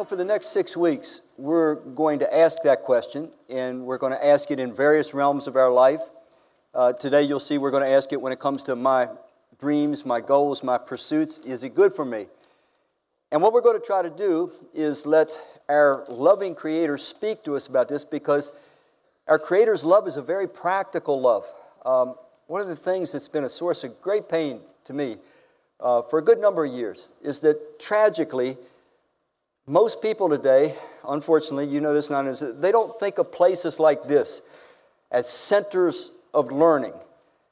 Well, for the next six weeks, we're going to ask that question, and we're going to ask it in various realms of our life. Uh, today, you'll see we're going to ask it when it comes to my dreams, my goals, my pursuits. Is it good for me? And what we're going to try to do is let our loving Creator speak to us about this because our Creator's love is a very practical love. Um, one of the things that's been a source of great pain to me uh, for a good number of years is that tragically, most people today, unfortunately, you know this, not as they don't think of places like this as centers of learning.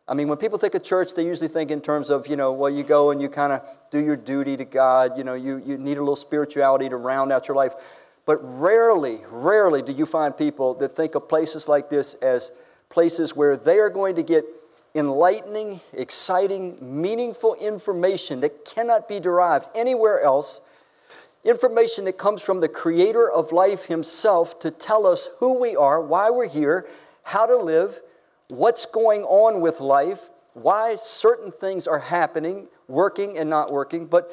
I mean, when people think of church, they usually think in terms of, you know, well, you go and you kind of do your duty to God. You know, you, you need a little spirituality to round out your life. But rarely, rarely do you find people that think of places like this as places where they are going to get enlightening, exciting, meaningful information that cannot be derived anywhere else Information that comes from the creator of life himself to tell us who we are, why we're here, how to live, what's going on with life, why certain things are happening, working and not working. But,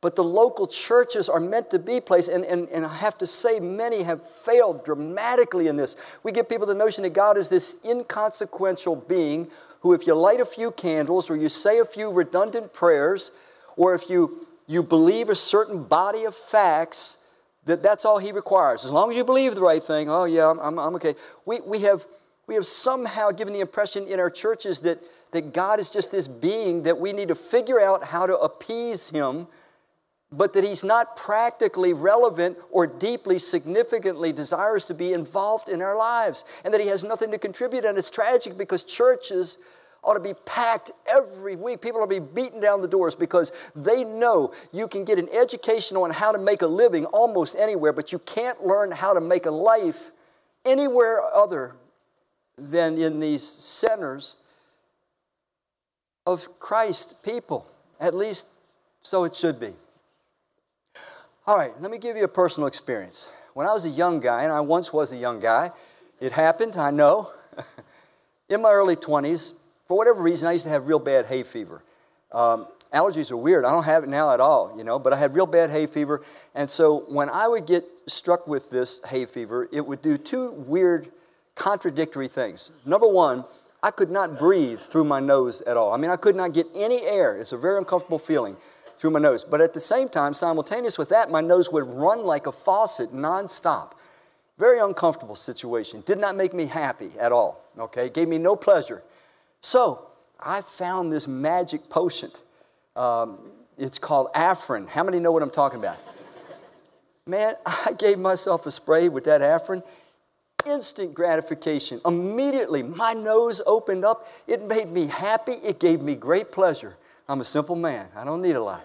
but the local churches are meant to be places, and, and, and I have to say, many have failed dramatically in this. We give people the notion that God is this inconsequential being who, if you light a few candles or you say a few redundant prayers, or if you you believe a certain body of facts, that that's all he requires. As long as you believe the right thing, oh yeah, I'm, I'm, okay. We, we, have, we have somehow given the impression in our churches that, that God is just this being that we need to figure out how to appease him, but that he's not practically relevant or deeply, significantly desires to be involved in our lives, and that he has nothing to contribute. And it's tragic because churches ought to be packed every week. People ought to be beating down the doors because they know you can get an education on how to make a living almost anywhere, but you can't learn how to make a life anywhere other than in these centers of Christ people. At least so it should be. All right, let me give you a personal experience. When I was a young guy, and I once was a young guy, it happened, I know. in my early 20s, for whatever reason, I used to have real bad hay fever. Um, allergies are weird. I don't have it now at all, you know, but I had real bad hay fever. And so when I would get struck with this hay fever, it would do two weird, contradictory things. Number one, I could not breathe through my nose at all. I mean, I could not get any air. It's a very uncomfortable feeling through my nose. But at the same time, simultaneous with that, my nose would run like a faucet nonstop. Very uncomfortable situation. Did not make me happy at all, okay? Gave me no pleasure. So I found this magic potion. Um, it's called Afrin. How many know what I'm talking about? Man, I gave myself a spray with that Afrin. Instant gratification. Immediately, my nose opened up. It made me happy. It gave me great pleasure. I'm a simple man. I don't need a lot.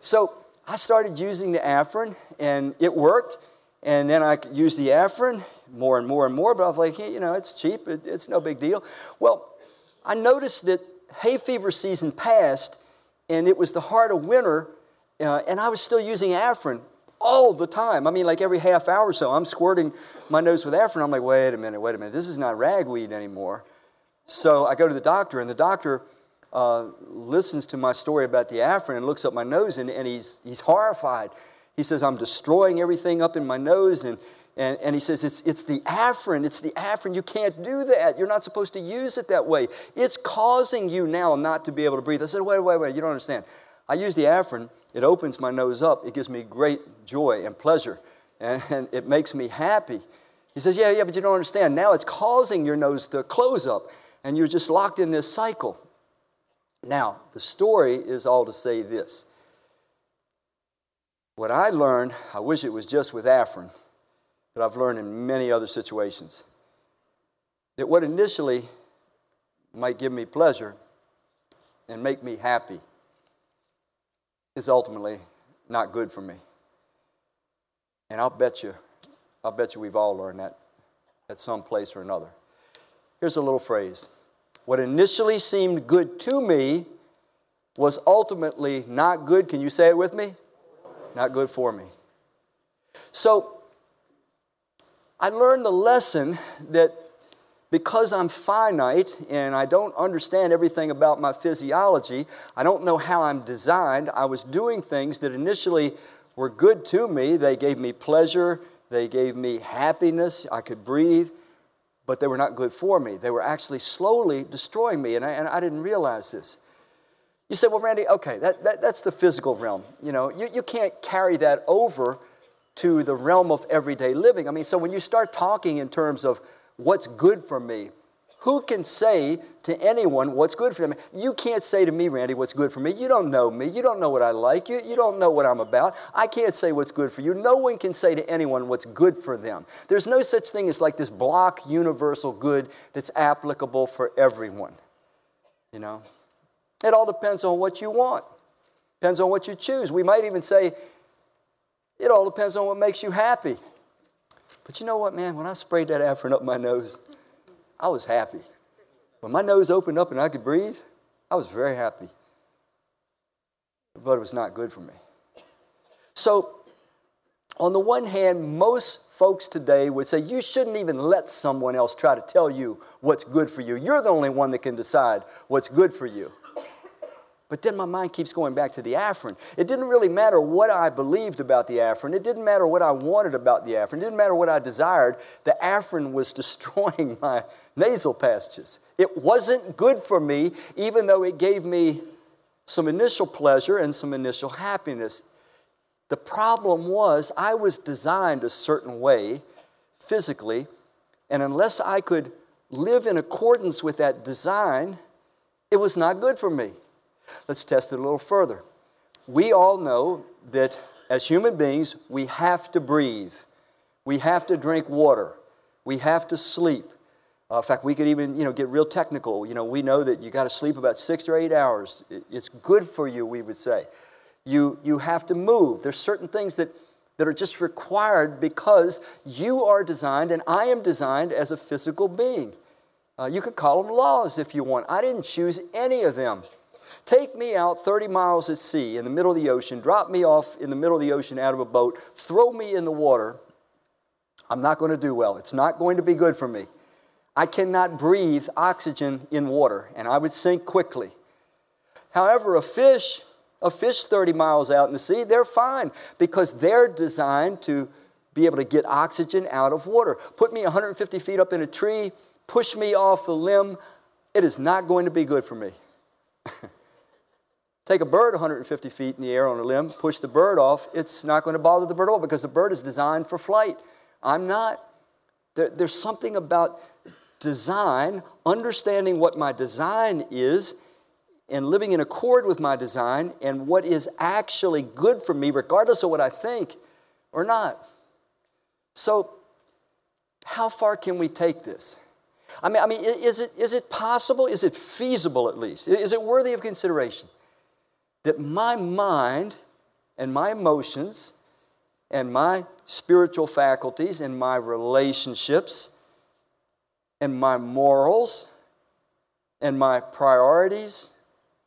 So I started using the Afrin, and it worked. And then I used the Afrin more and more and more, but I was like, hey, you know, it's cheap. It, it's no big deal. Well, I noticed that hay fever season passed and it was the heart of winter, uh, and I was still using Afrin all the time. I mean, like every half hour or so, I'm squirting my nose with Afrin. I'm like, wait a minute, wait a minute, this is not ragweed anymore. So I go to the doctor, and the doctor uh, listens to my story about the Afrin and looks up my nose, and, and he's, he's horrified. He says, I'm destroying everything up in my nose, and and, and he says, it's, it's the Afrin. It's the Afrin. You can't do that. You're not supposed to use it that way. It's causing you now not to be able to breathe. I said, wait, wait, wait. You don't understand. I use the Afrin. It opens my nose up. It gives me great joy and pleasure. And, and it makes me happy. He says, yeah, yeah, but you don't understand. Now it's causing your nose to close up. And you're just locked in this cycle. Now, the story is all to say this. What I learned, I wish it was just with Afrin that I've learned in many other situations. That what initially might give me pleasure and make me happy is ultimately not good for me. And I'll bet you, I'll bet you we've all learned that at some place or another. Here's a little phrase What initially seemed good to me was ultimately not good. Can you say it with me? Not good for me. So, I learned the lesson that because I'm finite and I don't understand everything about my physiology, I don't know how I'm designed, I was doing things that initially were good to me. They gave me pleasure, they gave me happiness, I could breathe, but they were not good for me. They were actually slowly destroying me, and I, and I didn't realize this. You say, well, Randy, okay, that, that, that's the physical realm. You know, you, you can't carry that over to the realm of everyday living. I mean, so when you start talking in terms of what's good for me, who can say to anyone what's good for them? You can't say to me, Randy, what's good for me. You don't know me. You don't know what I like. You, you don't know what I'm about. I can't say what's good for you. No one can say to anyone what's good for them. There's no such thing as like this block universal good that's applicable for everyone. You know? It all depends on what you want, depends on what you choose. We might even say, it all depends on what makes you happy. But you know what, man? When I sprayed that Afrin up my nose, I was happy. When my nose opened up and I could breathe, I was very happy. But it was not good for me. So, on the one hand, most folks today would say you shouldn't even let someone else try to tell you what's good for you. You're the only one that can decide what's good for you. But then my mind keeps going back to the Afrin. It didn't really matter what I believed about the Afrin. It didn't matter what I wanted about the Afrin. It didn't matter what I desired. The Afrin was destroying my nasal passages. It wasn't good for me, even though it gave me some initial pleasure and some initial happiness. The problem was I was designed a certain way physically, and unless I could live in accordance with that design, it was not good for me. Let's test it a little further. We all know that as human beings, we have to breathe, we have to drink water, we have to sleep. Uh, in fact, we could even you know, get real technical. You know, we know that you got to sleep about six or eight hours. It's good for you, we would say. You, you have to move. There's certain things that, that are just required because you are designed and I am designed as a physical being. Uh, you could call them laws if you want. I didn't choose any of them. Take me out 30 miles at sea in the middle of the ocean, drop me off in the middle of the ocean out of a boat, throw me in the water. I'm not going to do well. It's not going to be good for me. I cannot breathe oxygen in water, and I would sink quickly. However, a fish, a fish 30 miles out in the sea, they're fine because they're designed to be able to get oxygen out of water. Put me 150 feet up in a tree, push me off the limb, it is not going to be good for me. Take a bird 150 feet in the air on a limb, push the bird off, it's not going to bother the bird at all because the bird is designed for flight. I'm not. There, there's something about design, understanding what my design is, and living in accord with my design and what is actually good for me, regardless of what I think or not. So, how far can we take this? I mean, I mean is, it, is it possible? Is it feasible at least? Is it worthy of consideration? That my mind and my emotions and my spiritual faculties and my relationships and my morals and my priorities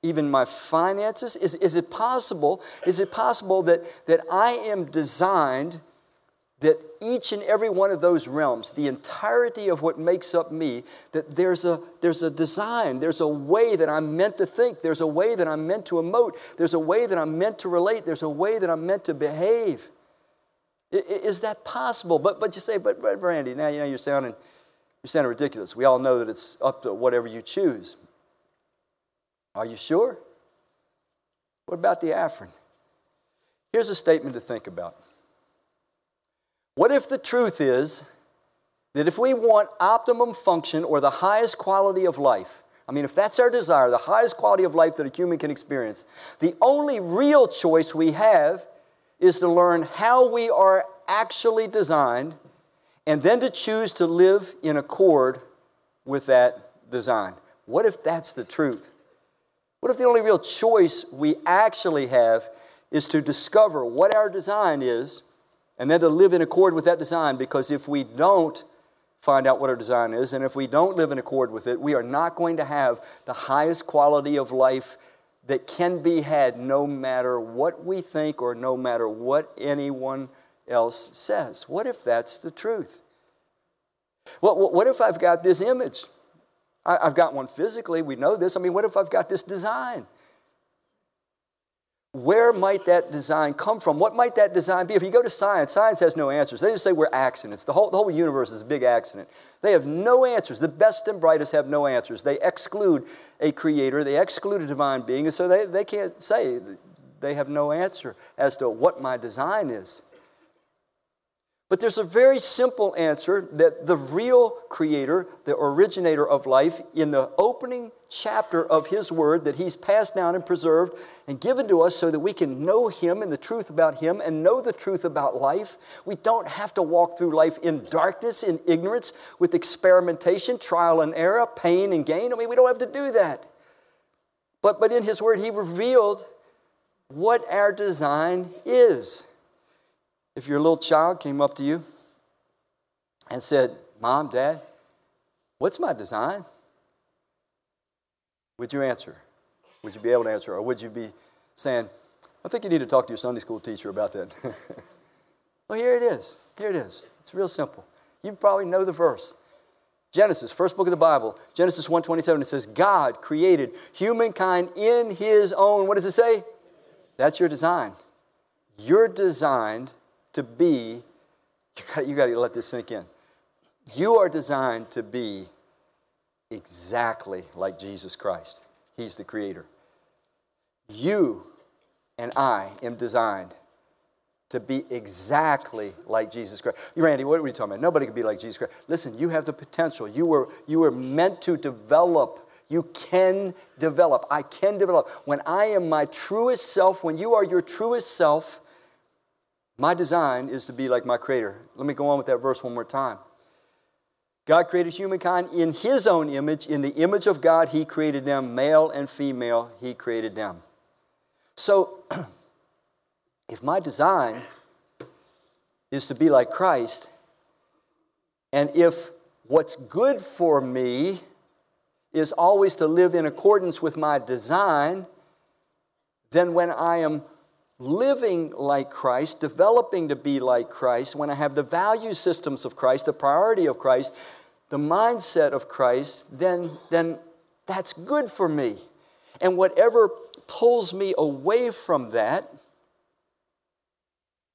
even my finances is, is it possible is it possible that, that i am designed that each and every one of those realms, the entirety of what makes up me, that there's a, there's a design, there's a way that I'm meant to think, there's a way that I'm meant to emote, there's a way that I'm meant to relate, there's a way that I'm meant to behave. Is that possible? But, but you say, but, but Randy, now you know you're sounding, you're sounding ridiculous. We all know that it's up to whatever you choose. Are you sure? What about the Afrin? Here's a statement to think about. What if the truth is that if we want optimum function or the highest quality of life, I mean, if that's our desire, the highest quality of life that a human can experience, the only real choice we have is to learn how we are actually designed and then to choose to live in accord with that design. What if that's the truth? What if the only real choice we actually have is to discover what our design is and then to live in accord with that design because if we don't find out what our design is and if we don't live in accord with it, we are not going to have the highest quality of life that can be had no matter what we think or no matter what anyone else says. What if that's the truth? What, what if I've got this image? I, I've got one physically, we know this. I mean, what if I've got this design? Where might that design come from? What might that design be? If you go to science, science has no answers. They just say we're accidents. The whole, the whole universe is a big accident. They have no answers. The best and brightest have no answers. They exclude a creator, they exclude a divine being, and so they, they can't say, they have no answer as to what my design is. But there's a very simple answer that the real creator, the originator of life, in the opening chapter of his word that he's passed down and preserved and given to us so that we can know him and the truth about him and know the truth about life. We don't have to walk through life in darkness, in ignorance, with experimentation, trial and error, pain and gain. I mean, we don't have to do that. But, but in his word, he revealed what our design is. If your little child came up to you and said, Mom, Dad, what's my design? Would you answer? Would you be able to answer? Or would you be saying, I think you need to talk to your Sunday school teacher about that? well, here it is. Here it is. It's real simple. You probably know the verse. Genesis, first book of the Bible, Genesis 1:27, it says, God created humankind in his own, what does it say? That's your design. You're designed to be, you got, you got to let this sink in. You are designed to be exactly like Jesus Christ. He's the creator. You and I am designed to be exactly like Jesus Christ. Randy, what are we talking about? Nobody can be like Jesus Christ. Listen, you have the potential. You were, you were meant to develop. You can develop. I can develop. When I am my truest self, when you are your truest self, my design is to be like my Creator. Let me go on with that verse one more time. God created humankind in His own image. In the image of God, He created them, male and female, He created them. So, if my design is to be like Christ, and if what's good for me is always to live in accordance with my design, then when I am living like Christ, developing to be like Christ, when I have the value systems of Christ, the priority of Christ, the mindset of Christ, then, then that's good for me. And whatever pulls me away from that,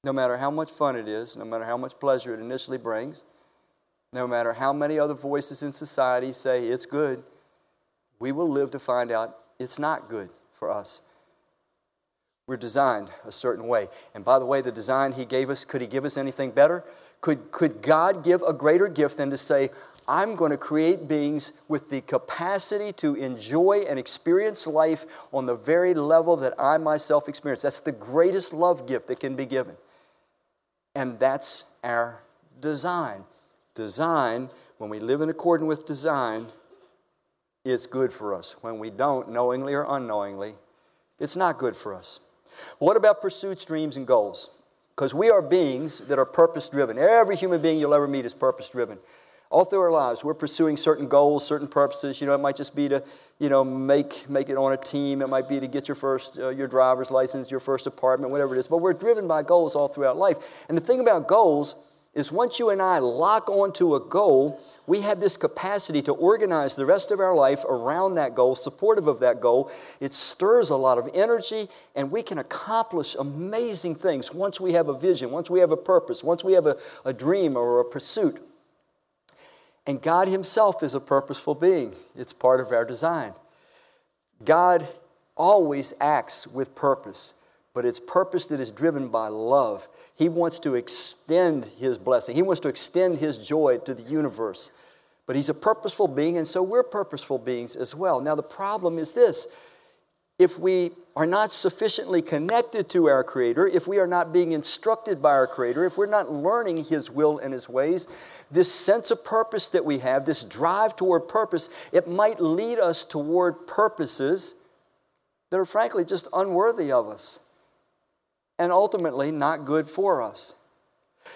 no matter how much fun it is, no matter how much pleasure it initially brings, no matter how many other voices in society say it's good, we will live to find out it's not good for us. We're designed a certain way. And by the way, the design He gave us, could He give us anything better? Could, could God give a greater gift than to say, I'm going to create beings with the capacity to enjoy and experience life on the very level that I myself experience? That's the greatest love gift that can be given. And that's our design. Design, when we live in accordance with design, it's good for us. When we don't, knowingly or unknowingly, it's not good for us. What about pursuits, dreams, and goals? Because we are beings that are purpose driven. Every human being you'll ever meet is purpose driven. All through our lives, we're pursuing certain goals, certain purposes. You know, it might just be to, you know, make, make it on a team. It might be to get your first, uh, your driver's license, your first apartment, whatever it is. But we're driven by goals all throughout life. And the thing about goals is once you and I lock onto a goal, we have this capacity to organize the rest of our life around that goal, supportive of that goal. It stirs a lot of energy, and we can accomplish amazing things once we have a vision, once we have a purpose, once we have a, a dream or a pursuit. And God Himself is a purposeful being, it's part of our design. God always acts with purpose but it's purpose that is driven by love. He wants to extend His blessing, He wants to extend His joy to the universe. But He's a purposeful being, and so we're purposeful beings as well. Now, the problem is this if we are not sufficiently connected to our Creator, if we are not being instructed by our Creator, if we're not learning His will and His ways, this sense of purpose that we have, this drive toward purpose, it might lead us toward purposes that are frankly just unworthy of us and ultimately not good for us.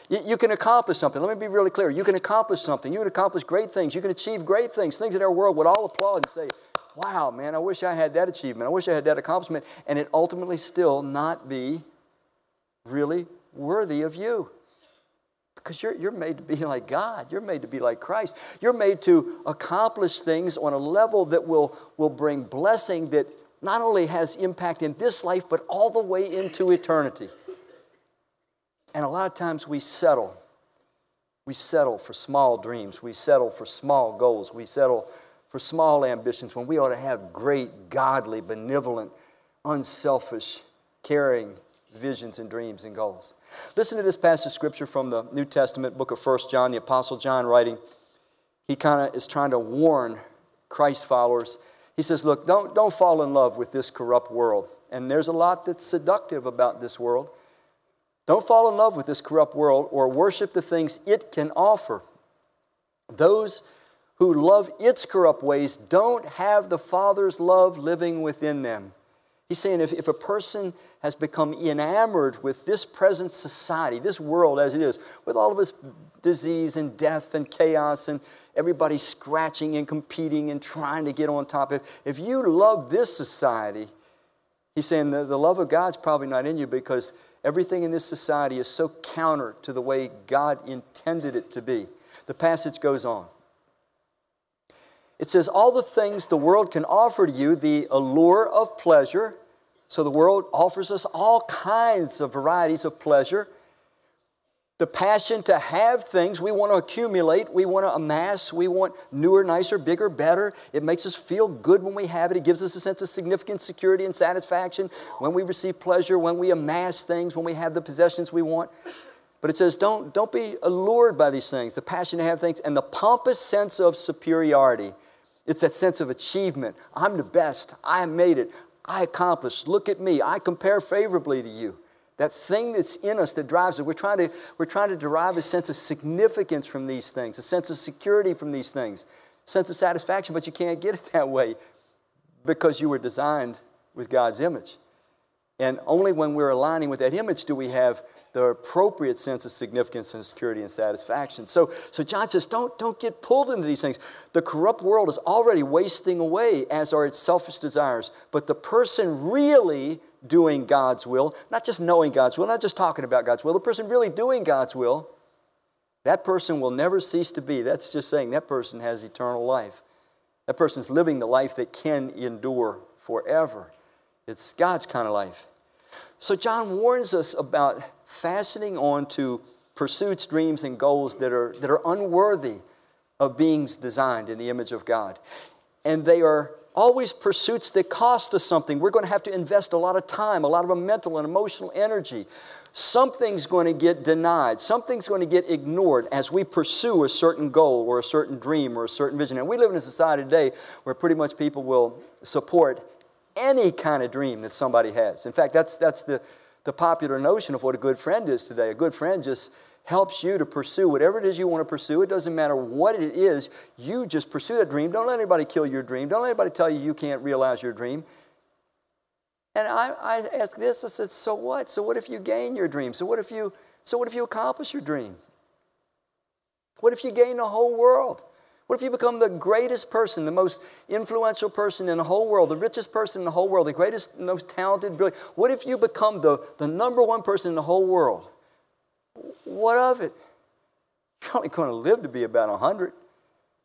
You, can accomplish something. Let me be really clear. You can accomplish something. You can accomplish great things. You can achieve great things, things that our world would all applaud and say, wow, man, I wish I had that achievement. I wish I had that accomplishment. And it ultimately still not be really worthy of you. Because you're, you're made to be like God. You're made to be like Christ. You're made to accomplish things on a level that will, will bring blessing that not only has impact in this life, but all the way into eternity. And a lot of times we settle. We settle for small dreams. We settle for small goals. We settle for small ambitions when we ought to have great, godly, benevolent, unselfish, caring visions and dreams and goals. Listen to this passage of scripture from the New Testament, book of First John, the Apostle John writing. He kind of is trying to warn Christ followers. He says, Look, don't, don't fall in love with this corrupt world. And there's a lot that's seductive about this world. Don't fall in love with this corrupt world or worship the things it can offer. Those who love its corrupt ways don't have the Father's love living within them. He's saying if, if a person has become enamored with this present society, this world as it is, with all of its disease and death and chaos and everybody scratching and competing and trying to get on top of, if you love this society, he's saying the, the love of God's probably not in you because everything in this society is so counter to the way God intended it to be. The passage goes on. It says, All the things the world can offer to you, the allure of pleasure. So the world offers us all kinds of varieties of pleasure. The passion to have things, we want to accumulate, we want to amass, we want newer, nicer, bigger, better. It makes us feel good when we have it. It gives us a sense of significance, security, and satisfaction when we receive pleasure, when we amass things, when we have the possessions we want. But it says, don't, don't be allured by these things, the passion to have things, and the pompous sense of superiority. It's that sense of achievement. I'm the best. I made it. I accomplished. Look at me. I compare favorably to you. That thing that's in us that drives us. We're trying to, we're trying to derive a sense of significance from these things, a sense of security from these things, sense of satisfaction, but you can't get it that way because you were designed with God's image. And only when we're aligning with that image do we have the appropriate sense of significance and security and satisfaction. So, so John says, don't, don't get pulled into these things. The corrupt world is already wasting away, as are its selfish desires. But the person really doing God's will, not just knowing God's will, not just talking about God's will, the person really doing God's will, that person will never cease to be. That's just saying that person has eternal life. That person's living the life that can endure forever. It's God's kind of life. So, John warns us about fastening on to pursuits, dreams, and goals that are, that are unworthy of beings designed in the image of God. And they are always pursuits that cost us something. We're going to have to invest a lot of time, a lot of mental and emotional energy. Something's going to get denied. Something's going to get ignored as we pursue a certain goal or a certain dream or a certain vision. And we live in a society today where pretty much people will support any kind of dream that somebody has. In fact, that's, that's the, the popular notion of what a good friend is today. A good friend just helps you to pursue whatever it is you want to pursue. It doesn't matter what it is, you just pursue that dream. Don't let anybody kill your dream. Don't let anybody tell you you can't realize your dream. And I, I ask this, I said, so what? So what if you gain your dream? So what if you so what if you accomplish your dream? What if you gain the whole world? What if you become the greatest person, the most influential person in the whole world, the richest person in the whole world, the greatest, most talented, brilliant? What if you become the, the number one person in the whole world? What of it? You're only going to live to be about 100.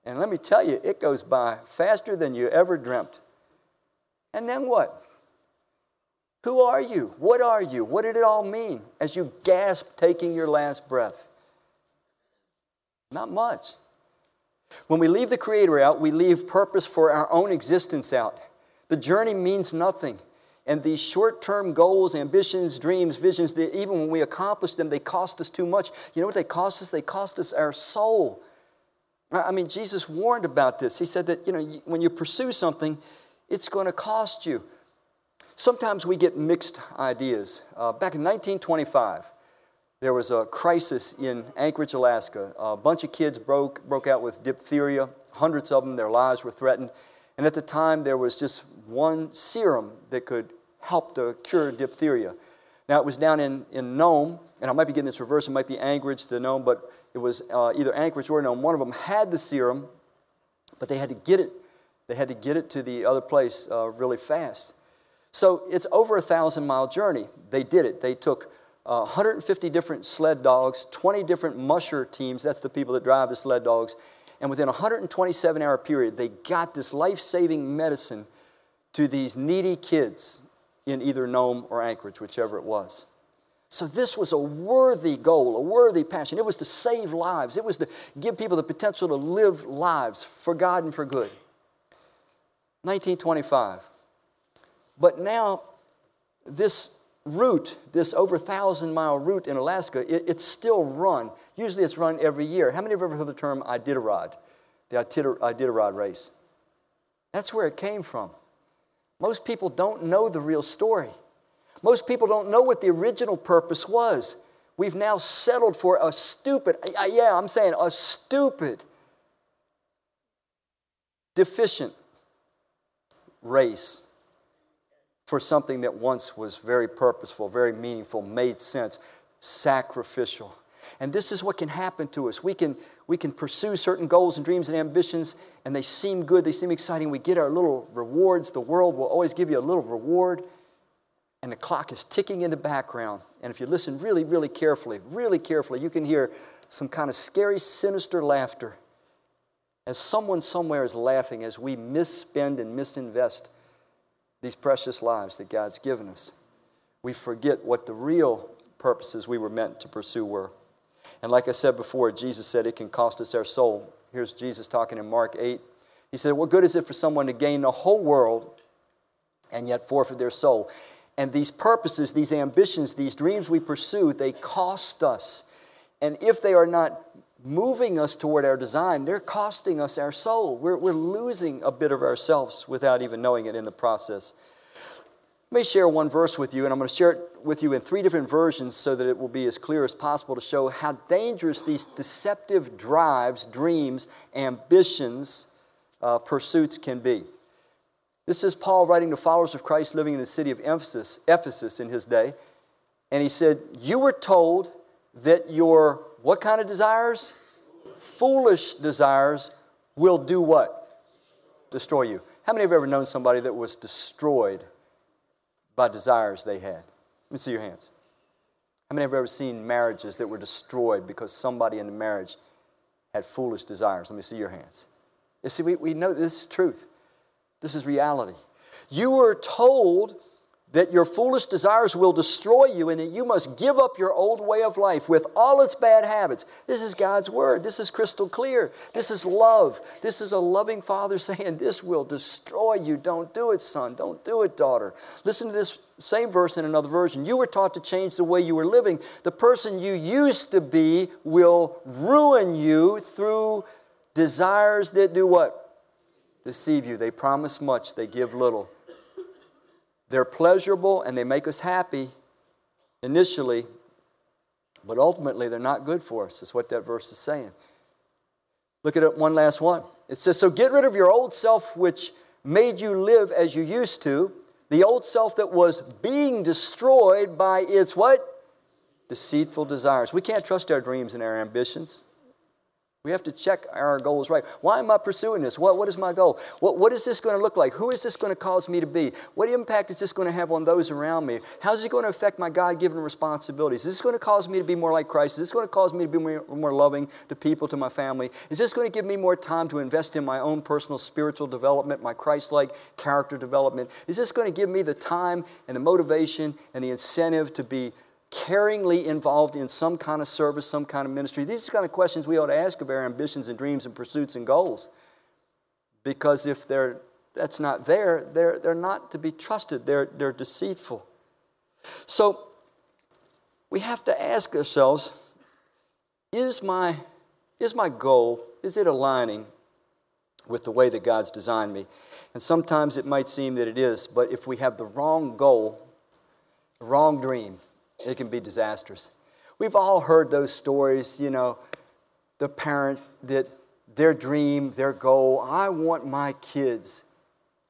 And let me tell you, it goes by faster than you ever dreamt. And then what? Who are you? What are you? What did it all mean as you gasp taking your last breath? Not much. When we leave the Creator out, we leave purpose for our own existence out. The journey means nothing. And these short term goals, ambitions, dreams, visions, they, even when we accomplish them, they cost us too much. You know what they cost us? They cost us our soul. I mean, Jesus warned about this. He said that, you know, when you pursue something, it's going to cost you. Sometimes we get mixed ideas. Uh, back in 1925, there was a crisis in Anchorage, Alaska. A bunch of kids broke, broke out with diphtheria, hundreds of them, their lives were threatened. And at the time, there was just one serum that could help to cure diphtheria. Now, it was down in, in Nome, and I might be getting this reversed, it might be Anchorage to Nome, but it was uh, either Anchorage or Nome. One of them had the serum, but they had to get it. They had to get it to the other place uh, really fast. So it's over a thousand mile journey. They did it. They took uh, 150 different sled dogs, 20 different musher teams, that's the people that drive the sled dogs. And within a 127 hour period, they got this life saving medicine to these needy kids in either Nome or Anchorage, whichever it was. So, this was a worthy goal, a worthy passion. It was to save lives, it was to give people the potential to live lives for God and for good. 1925. But now, this route, this over thousand mile route in Alaska, it, it's still run. Usually it's run every year. How many have ever heard the term Iditarod, the Iditarod race? That's where it came from. Most people don't know the real story. Most people don't know what the original purpose was. We've now settled for a stupid, yeah, I'm saying a stupid, deficient race for something that once was very purposeful, very meaningful, made sense, sacrificial. And this is what can happen to us. We can, we can pursue certain goals and dreams and ambitions, and they seem good, they seem exciting. We get our little rewards. The world will always give you a little reward and the clock is ticking in the background. And if you listen really, really carefully, really carefully, you can hear some kind of scary, sinister laughter as someone somewhere is laughing as we misspend and misinvest these precious lives that God's given us. We forget what the real purposes we were meant to pursue were. And like I said before, Jesus said it can cost us our soul. Here's Jesus talking in Mark 8. He said, What good is it for someone to gain the whole world and yet forfeit their soul? And these purposes, these ambitions, these dreams we pursue, they cost us. And if they are not moving us toward our design, they're costing us our soul. We're, we're losing a bit of ourselves without even knowing it in the process. Let me share one verse with you, and I'm going to share it with you in three different versions so that it will be as clear as possible to show how dangerous these deceptive drives, dreams, ambitions, uh, pursuits can be. This is Paul writing to followers of Christ living in the city of Ephesus, Ephesus in his day. And he said, You were told that your what kind of desires? Foolish desires will do what? Destroy you. How many have ever known somebody that was destroyed by desires they had? Let me see your hands. How many have ever seen marriages that were destroyed because somebody in the marriage had foolish desires? Let me see your hands. You see, we, we know this is truth. This is reality. You were told that your foolish desires will destroy you and that you must give up your old way of life with all its bad habits. This is God's word. This is crystal clear. This is love. This is a loving father saying, This will destroy you. Don't do it, son. Don't do it, daughter. Listen to this same verse in another version. You were taught to change the way you were living. The person you used to be will ruin you through desires that do what? deceive you. They promise much, they give little. They're pleasurable and they make us happy initially, but ultimately they're not good for us, is what that verse is saying. Look at it one last one. It says, So get rid of your old self, which made you live as you used to, the old self that was being destroyed by its what? Deceitful desires. We can't trust our dreams and our ambitions. We have to check our goals right. Why am I pursuing this? What, what is my goal? What, what is this going to look like? Who is this going to cause me to be? What impact is this going to have on those around me? How is it going to affect my God given responsibilities? Is this going to cause me to be more like Christ? Is this going to cause me to be more, more loving to people, to my family? Is this going to give me more time to invest in my own personal spiritual development, my Christ like character development? Is this going to give me the time and the motivation and the incentive to be caringly involved in some kind of service, some kind of ministry? These are the kind of questions we ought to ask of our ambitions and dreams and pursuits and goals. Because if they're, that's not there, they're, they're not to be trusted, they're, they're deceitful. So we have to ask ourselves is my, is my goal, is it aligning with the way that God's designed me? And sometimes it might seem that it is, but if we have the wrong goal, the wrong dream, it can be disastrous. We've all heard those stories, you know, the parent that their dream, their goal, I want my kids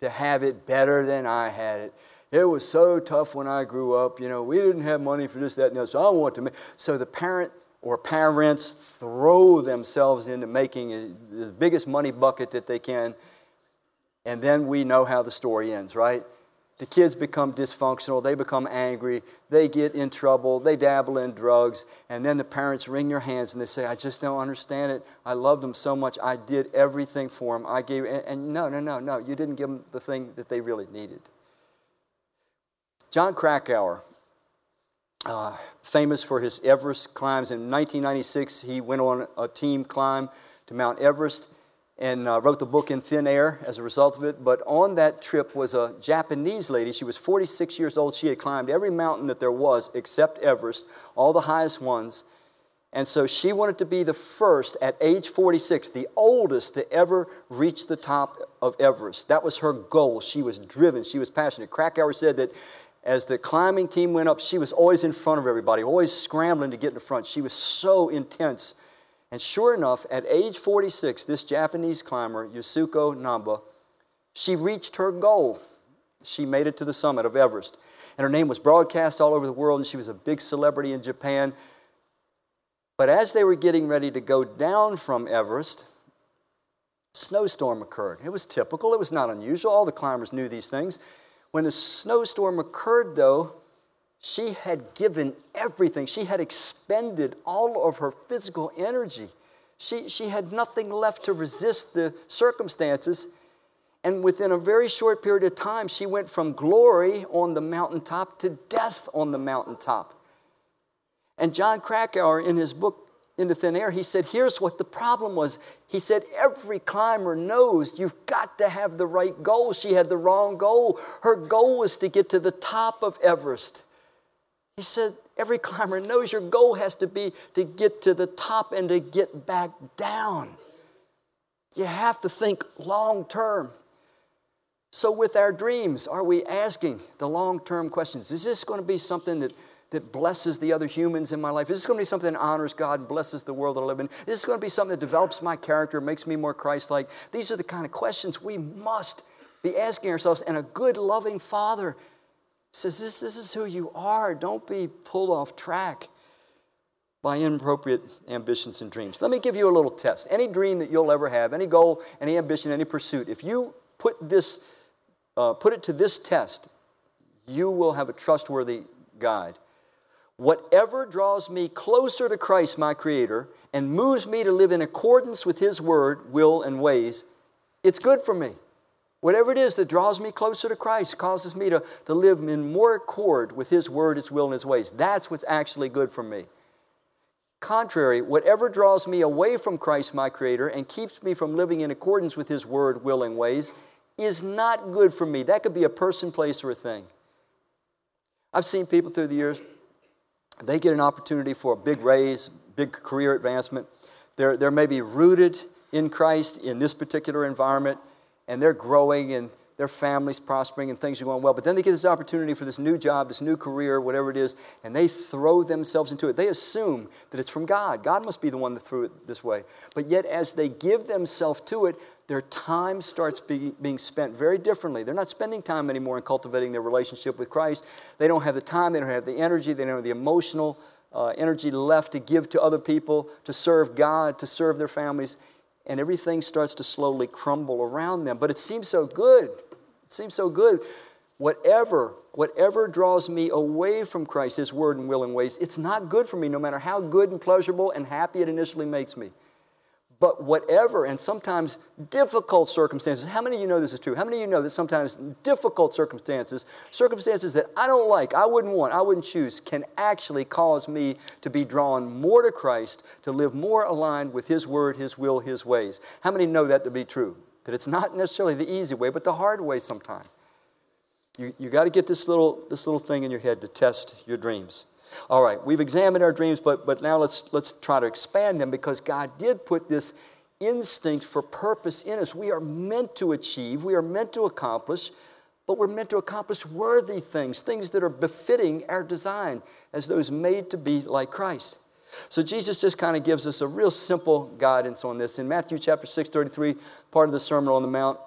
to have it better than I had it. It was so tough when I grew up, you know, we didn't have money for this, that, and that, so I want to make. So the parent or parents throw themselves into making the biggest money bucket that they can, and then we know how the story ends, right? The kids become dysfunctional, they become angry, they get in trouble, they dabble in drugs, and then the parents wring their hands and they say, I just don't understand it. I loved them so much. I did everything for them. I gave, and, and no, no, no, no, you didn't give them the thing that they really needed. Jon Krakauer, uh, famous for his Everest climbs, in 1996 he went on a team climb to Mount Everest and uh, wrote the book in thin air as a result of it. But on that trip was a Japanese lady. She was 46 years old. She had climbed every mountain that there was except Everest, all the highest ones. And so she wanted to be the first at age 46, the oldest to ever reach the top of Everest. That was her goal. She was driven, she was passionate. Krakauer said that as the climbing team went up, she was always in front of everybody, always scrambling to get in the front. She was so intense and sure enough, at age 46, this Japanese climber, Yasuko Namba, she reached her goal. She made it to the summit of Everest. And her name was broadcast all over the world, and she was a big celebrity in Japan. But as they were getting ready to go down from Everest, a snowstorm occurred. It was typical, it was not unusual. All the climbers knew these things. When the snowstorm occurred, though, she had given everything. She had expended all of her physical energy. She, she had nothing left to resist the circumstances. And within a very short period of time, she went from glory on the mountaintop to death on the mountaintop. And Jon Krakauer, in his book, In the Thin Air, he said, Here's what the problem was. He said, Every climber knows you've got to have the right goal. She had the wrong goal. Her goal was to get to the top of Everest. He said, every climber knows your goal has to be to get to the top and to get back down. You have to think long term. So, with our dreams, are we asking the long term questions? Is this going to be something that, that blesses the other humans in my life? Is this going to be something that honors God and blesses the world that I live in? Is this going to be something that develops my character, makes me more Christ like? These are the kind of questions we must be asking ourselves. And a good, loving Father says, this, this is who you are. Don't be pulled off track by inappropriate ambitions and dreams. Let me give you a little test. Any dream that you'll ever have, any goal, any ambition, any pursuit, if you put this, uh, put it to this test, you will have a trustworthy guide. Whatever draws me closer to Christ, my Creator, and moves me to live in accordance with His word, will, and ways, it's good for me. Whatever it is that draws me closer to Christ, causes me to, to live in more accord with His word, His will, and His ways. That's what's actually good for me. Contrary, whatever draws me away from Christ, my Creator, and keeps me from living in accordance with His word, will, and ways, is not good for me. That could be a person, place, or a thing. I've seen people through the years, they get an opportunity for a big raise, big career advancement. They're, they're maybe rooted in Christ in this particular environment and they're growing and their family's prospering and things are going well. But then they get this opportunity for this new job, this new career, whatever it is, and they throw themselves into it. They assume that it's from God. God must be the one that threw it this way. But yet, as they give themselves to it, their time starts be, being spent very differently. They're not spending time anymore in cultivating their relationship with Christ. They don't have the time, they don't have the energy, they don't have the emotional uh, energy left to give to other people, to serve God, to serve their families and everything starts to slowly crumble around them. But it seems so good. It seems so good. Whatever, whatever draws me away from Christ, His word and will and ways, it's not good for me, no matter how good and pleasurable and happy it initially makes me. But whatever, and sometimes difficult circumstances, how many of you know this is true? How many of you know that sometimes difficult circumstances, circumstances that I don't like, I wouldn't want, I wouldn't choose, can actually cause me to be drawn more to Christ, to live more aligned with His word, His will, His ways? How many know that to be true? That it's not necessarily the easy way, but the hard way sometimes. You, you got to get this little, this little thing in your head to test your dreams. All right, we've examined our dreams, but, but now let's, let's try to expand them because God did put this instinct for purpose in us. We are meant to achieve, we are meant to accomplish, but we're meant to accomplish worthy things, things that are befitting our design as those made to be like Christ. So Jesus just kind of gives us a real simple guidance on this. In Matthew chapter 6, 33, part of the Sermon on the Mount,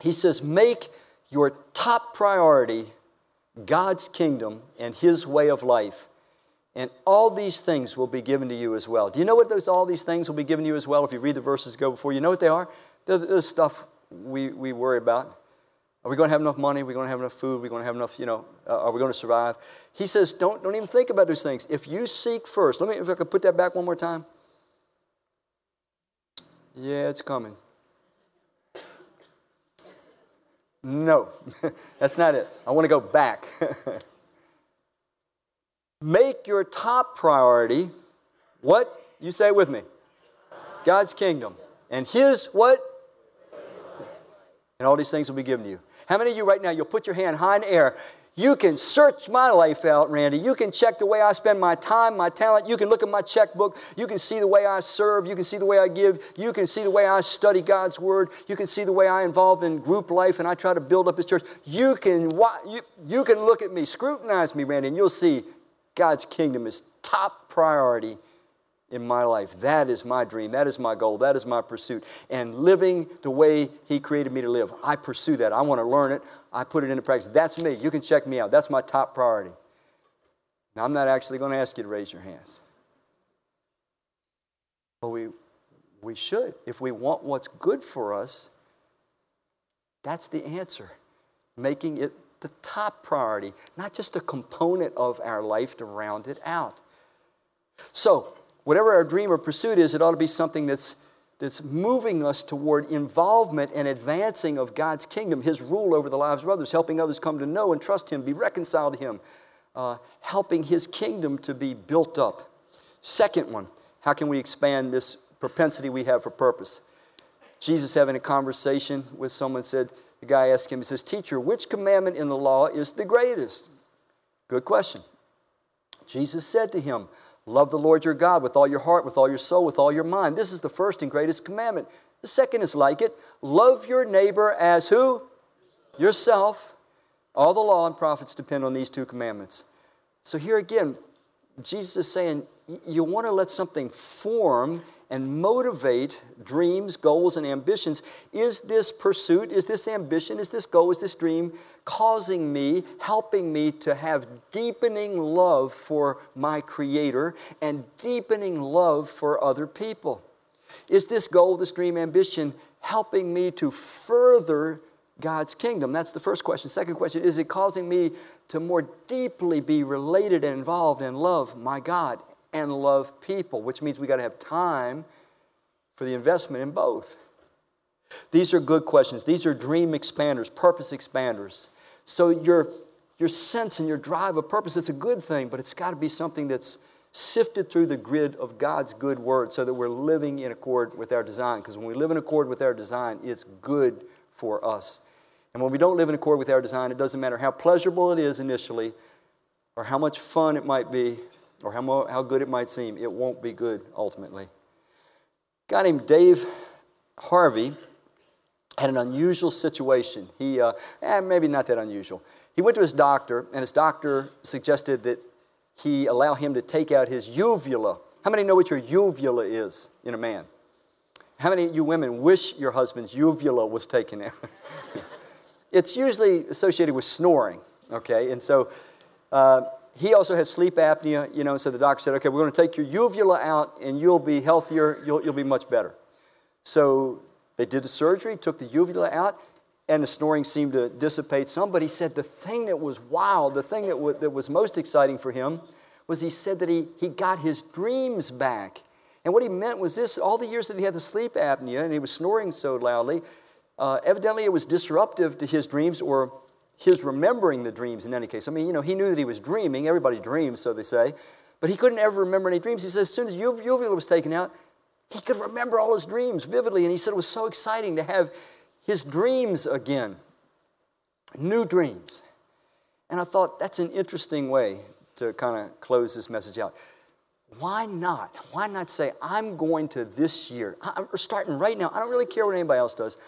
he says, Make your top priority God's kingdom and His way of life. And all these things will be given to you as well. Do you know what those all these things will be given to you as well? If you read the verses go before, you know what they are? They're the stuff we, we worry about. Are we going to have enough money? Are we going to have enough food? Are we going to have enough, you know, uh, are we going to survive? He says, don't, don't even think about those things. If you seek first, let me, if I could put that back one more time. Yeah, it's coming. No, that's not it. I want to go back. Make your top priority what? You say with me. God's kingdom. And His what? And all these things will be given to you. How many of you right now, you'll put your hand high in the air you can search my life out, Randy. You can check the way I spend my time, my talent. You can look at my checkbook. You can see the way I serve. You can see the way I give. You can see the way I study God's Word. You can see the way I involve in group life and I try to build up His church. You can, you, you can look at me, scrutinize me, Randy, and you'll see God's kingdom is top priority in my life. That is my dream. That is my goal. That is my pursuit. And living the way He created me to live, I pursue that. I want to learn it. I put it into practice. That's me. You can check me out. That's my top priority. Now, I'm not actually going to ask you to raise your hands. But we, we should. If we want what's good for us, that's the answer. Making it the top priority, not just a component of our life to round it out. So, whatever our dream or pursuit is, it ought to be something that's, that's moving us toward involvement and advancing of God's kingdom, His rule over the lives of others, helping others come to know and trust Him, be reconciled to Him, uh, helping His kingdom to be built up. Second one, how can we expand this propensity we have for purpose? Jesus having a conversation with someone said, the guy asked him, he says, Teacher, which commandment in the law is the greatest? Good question. Jesus said to him, Love the Lord your God with all your heart, with all your soul, with all your mind. This is the first and greatest commandment. The second is like it love your neighbor as who? Yourself. All the law and prophets depend on these two commandments. So here again, Jesus is saying you want to let something form and motivate dreams, goals, and ambitions. Is this pursuit, is this ambition, is this goal, is this dream causing me, helping me to have deepening love for my Creator and deepening love for other people? Is this goal, this dream, ambition helping me to further God's kingdom? That's the first question. Second question is it causing me to more deeply be related and involved and love my God and love people, which means we got to have time for the investment in both. These are good questions. These are dream expanders, purpose expanders. So your, your sense and your drive of purpose, it's a good thing, but it's got to be something that's sifted through the grid of God's good word so that we're living in accord with our design. Because when we live in accord with our design, it's good for us. And when we don't live in accord with our design, it doesn't matter how pleasurable it is initially, or how much fun it might be, or how, mo- how good it might seem, it won't be good ultimately. A guy named Dave Harvey had an unusual situation. He, uh, eh, maybe not that unusual. He went to his doctor, and his doctor suggested that he allow him to take out his uvula. How many know what your uvula is in a man? How many of you women wish your husband's uvula was taken out? it's usually associated with snoring, okay? And so uh, he also has sleep apnea, you know, so the doctor said, okay, we're going to take your uvula out and you'll be healthier, you'll, you'll be much better. So they did the surgery, took the uvula out, and the snoring seemed to dissipate some. But he said the thing that was wild, the thing that, w- that was most exciting for him, was he said that he, he got his dreams back. And what he meant was this all the years that he had the sleep apnea and he was snoring so loudly, uh, evidently it was disruptive to his dreams or his remembering the dreams in any case. I mean, you know, he knew that he was dreaming. Everybody dreams, so they say. But he couldn't ever remember any dreams. He says, as soon as uvula was taken out, he could remember all his dreams vividly. And he said it was so exciting to have his dreams again, new dreams. And I thought that's an interesting way to kind of close this message out. Why not? Why not say, I'm going to this year, I'm starting right now, I don't really care what anybody else does.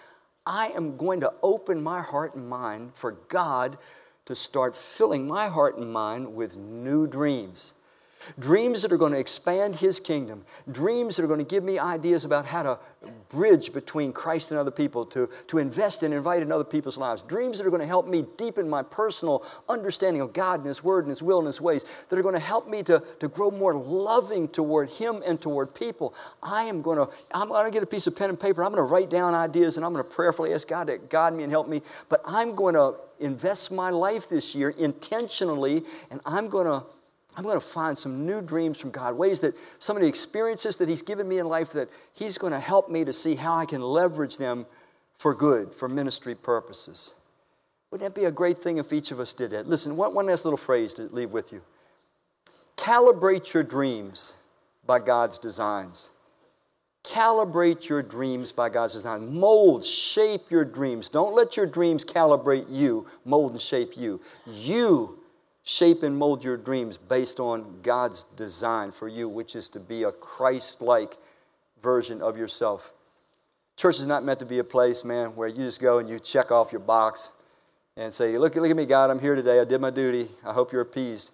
I am going to open my heart and mind for God to start filling my heart and mind with new dreams. Dreams that are going to expand His kingdom, dreams that are going to give me ideas about how to bridge between Christ and other people, to, to invest and invite in other people's lives, dreams that are going to help me deepen my personal understanding of God and His Word and His will and His ways, that are going to help me to, to grow more loving toward Him and toward people. I am going to, I'm going to get a piece of pen and paper, I'm going to write down ideas, and I'm going to prayerfully ask God to guide me and help me, but I'm going to invest my life this year intentionally, and I'm going to I'm going to find some new dreams from God, ways that some of the experiences that He's given me in life that He's going to help me to see how I can leverage them for good, for ministry purposes. Wouldn't that be a great thing if each of us did that? Listen, one, one last little phrase to leave with you. Calibrate your dreams by God's designs. Calibrate your dreams by God's design. Mold, shape your dreams. Don't let your dreams calibrate you, mold and shape you. You shape and mold your dreams based on God's design for you, which is to be a Christ like version of yourself. Church is not meant to be a place, man, where you just go and you check off your box and say, Look, look at me, God, I'm here today. I did my duty. I hope you're appeased.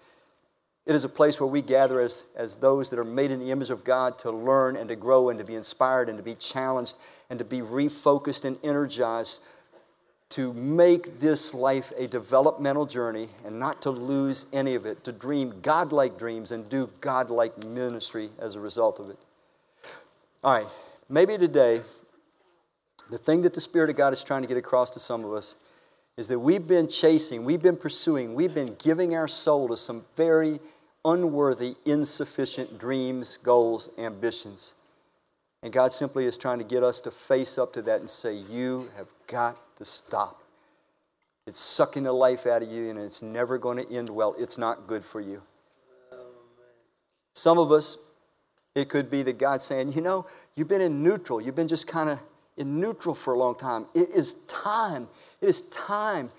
It is a place where we gather as, as those that are made in the image of God to learn and to grow and to be inspired and to be challenged and to be refocused and energized to make this life a developmental journey and not to lose any of it, to dream godlike dreams and do godlike ministry as a result of it. All right, maybe today, the thing that the Spirit of God is trying to get across to some of us is that we've been chasing, we've been pursuing, we've been giving our soul to some very unworthy, insufficient dreams, goals, ambitions. And God simply is trying to get us to face up to that and say, You have got to stop. It's sucking the life out of you and it's never going to end well. It's not good for you. Some of us, it could be that God's saying, You know, you've been in neutral. You've been just kind of in neutral for a long time. It is time. It is time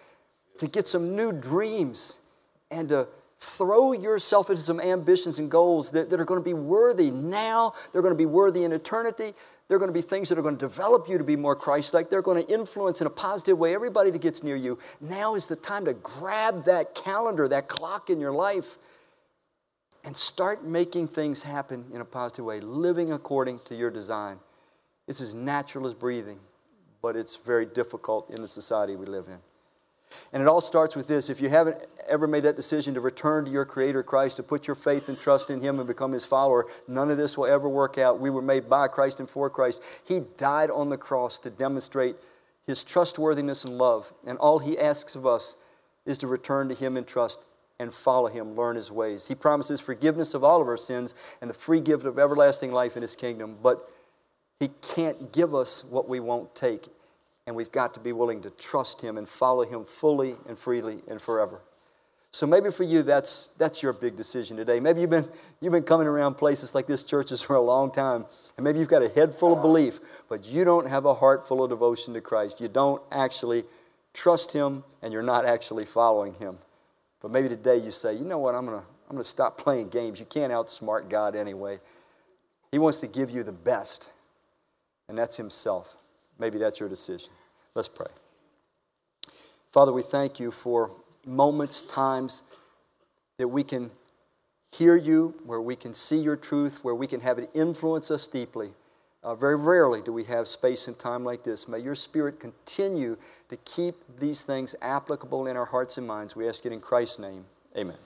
to get some new dreams and to throw yourself into some ambitions and goals that, that are going to be worthy now. They're going to be worthy in eternity. They're going to be things that are going to develop you to be more Christ like. They're going to influence in a positive way everybody that gets near you. Now is the time to grab that calendar, that clock in your life, and start making things happen in a positive way, living according to your design. It's as natural as breathing, but it's very difficult in the society we live in. And it all starts with this. If you haven't ever made that decision to return to your Creator Christ, to put your faith and trust in Him and become His follower, none of this will ever work out. We were made by Christ and for Christ. He died on the cross to demonstrate His trustworthiness and love. And all He asks of us is to return to Him in trust and follow Him, learn His ways. He promises forgiveness of all of our sins and the free gift of everlasting life in His kingdom. But He can't give us what we won't take and we've got to be willing to trust Him and follow Him fully and freely and forever. So maybe for you, that's, that's your big decision today. Maybe you've been, you've been coming around places like this churches for a long time, and maybe you've got a head full of belief, but you don't have a heart full of devotion to Christ. You don't actually trust Him, and you're not actually following Him. But maybe today you say, you know what, I'm going to I'm going to stop playing games. You can't outsmart God anyway. He wants to give you the best, and that's Himself. Maybe that's your decision. Let's pray. Father, we thank you for moments, times that we can hear you, where we can see your truth, where we can have it influence us deeply. Uh, very rarely do we have space and time like this. May your Spirit continue to keep these things applicable in our hearts and minds. We ask it in Christ's name. Amen.